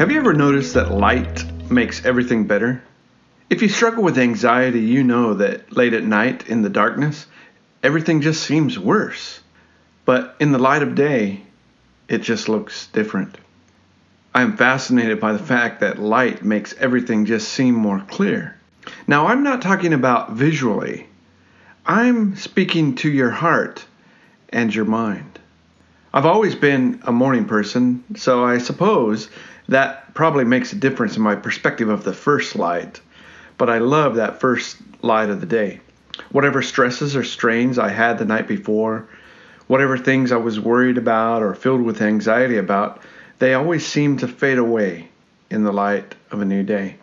Have you ever noticed that light makes everything better? If you struggle with anxiety, you know that late at night in the darkness, everything just seems worse. But in the light of day, it just looks different. I am fascinated by the fact that light makes everything just seem more clear. Now, I'm not talking about visually, I'm speaking to your heart and your mind. I've always been a morning person, so I suppose that probably makes a difference in my perspective of the first light. But I love that first light of the day. Whatever stresses or strains I had the night before, whatever things I was worried about or filled with anxiety about, they always seem to fade away in the light of a new day.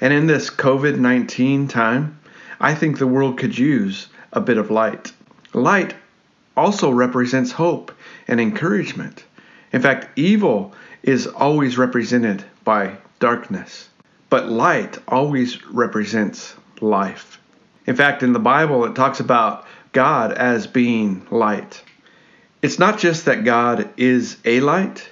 And in this COVID 19 time, I think the world could use a bit of light. Light also represents hope and encouragement. In fact, evil is always represented by darkness, but light always represents life. In fact, in the Bible, it talks about God as being light. It's not just that God is a light,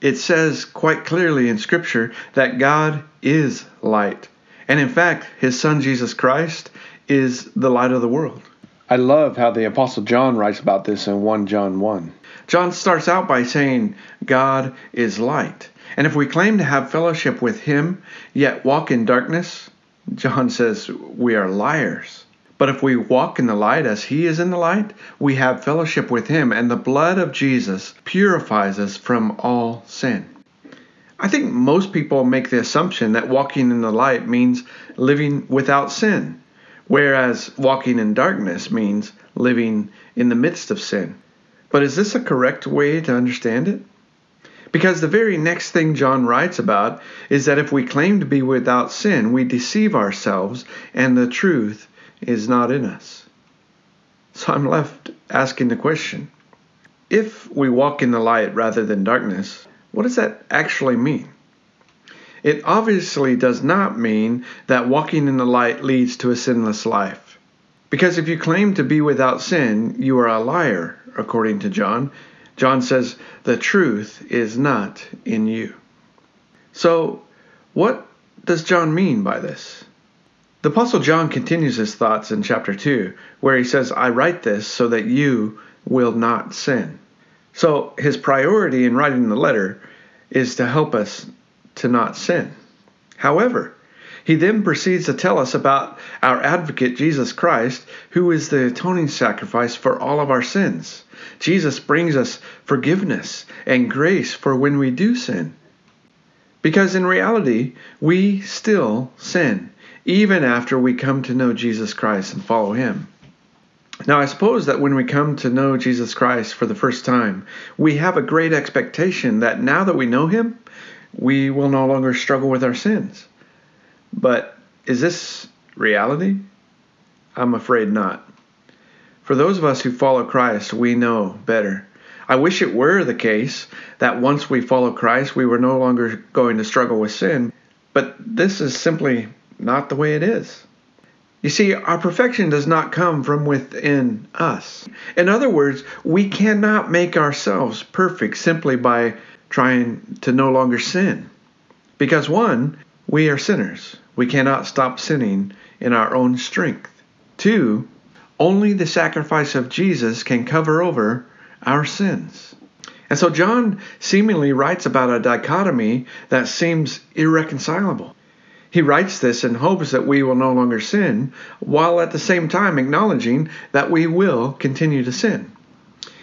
it says quite clearly in Scripture that God is light. And in fact, his Son Jesus Christ is the light of the world. I love how the Apostle John writes about this in 1 John 1. John starts out by saying, God is light. And if we claim to have fellowship with him, yet walk in darkness, John says we are liars. But if we walk in the light as he is in the light, we have fellowship with him, and the blood of Jesus purifies us from all sin. I think most people make the assumption that walking in the light means living without sin, whereas walking in darkness means living in the midst of sin. But is this a correct way to understand it? Because the very next thing John writes about is that if we claim to be without sin, we deceive ourselves and the truth is not in us. So I'm left asking the question if we walk in the light rather than darkness, what does that actually mean? It obviously does not mean that walking in the light leads to a sinless life. Because if you claim to be without sin, you are a liar, according to John. John says, the truth is not in you. So, what does John mean by this? The Apostle John continues his thoughts in chapter 2, where he says, I write this so that you will not sin. So, his priority in writing the letter is to help us to not sin. However, he then proceeds to tell us about our advocate, Jesus Christ, who is the atoning sacrifice for all of our sins. Jesus brings us forgiveness and grace for when we do sin. Because in reality, we still sin, even after we come to know Jesus Christ and follow Him. Now, I suppose that when we come to know Jesus Christ for the first time, we have a great expectation that now that we know Him, we will no longer struggle with our sins. But is this reality? I'm afraid not. For those of us who follow Christ, we know better. I wish it were the case that once we follow Christ, we were no longer going to struggle with sin, but this is simply not the way it is. You see, our perfection does not come from within us. In other words, we cannot make ourselves perfect simply by trying to no longer sin. Because one, we are sinners. We cannot stop sinning in our own strength. Two, only the sacrifice of Jesus can cover over our sins. And so John seemingly writes about a dichotomy that seems irreconcilable. He writes this in hopes that we will no longer sin, while at the same time acknowledging that we will continue to sin.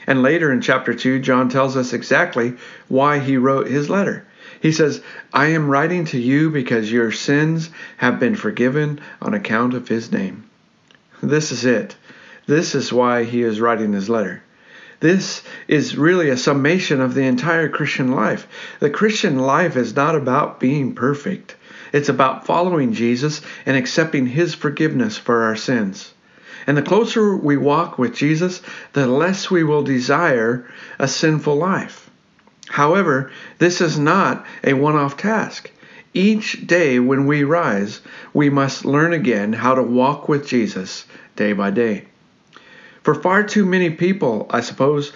And later in chapter 2, John tells us exactly why he wrote his letter. He says, I am writing to you because your sins have been forgiven on account of his name. This is it. This is why he is writing his letter. This is really a summation of the entire Christian life. The Christian life is not about being perfect, it's about following Jesus and accepting his forgiveness for our sins. And the closer we walk with Jesus, the less we will desire a sinful life. However, this is not a one off task. Each day when we rise, we must learn again how to walk with Jesus day by day. For far too many people, I suppose,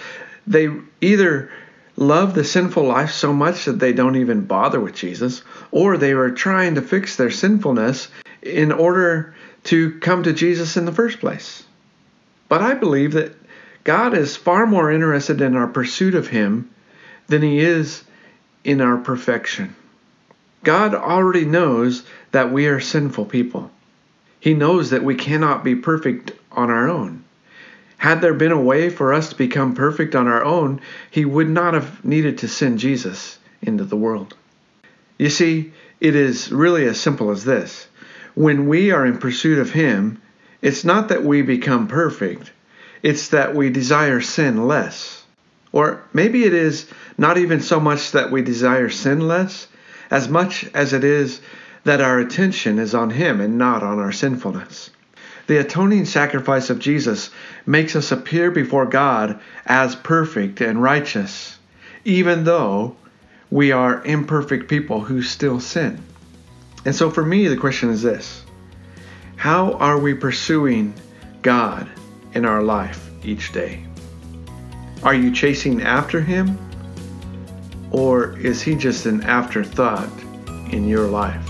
they either love the sinful life so much that they don't even bother with Jesus, or they are trying to fix their sinfulness in order to come to Jesus in the first place. But I believe that God is far more interested in our pursuit of Him than He is in our perfection. God already knows that we are sinful people. He knows that we cannot be perfect on our own. Had there been a way for us to become perfect on our own, He would not have needed to send Jesus into the world. You see, it is really as simple as this. When we are in pursuit of Him, it's not that we become perfect, it's that we desire sin less. Or maybe it is not even so much that we desire sin less, as much as it is that our attention is on Him and not on our sinfulness. The atoning sacrifice of Jesus makes us appear before God as perfect and righteous, even though we are imperfect people who still sin. And so for me, the question is this How are we pursuing God in our life each day? Are you chasing after Him? Or is He just an afterthought in your life?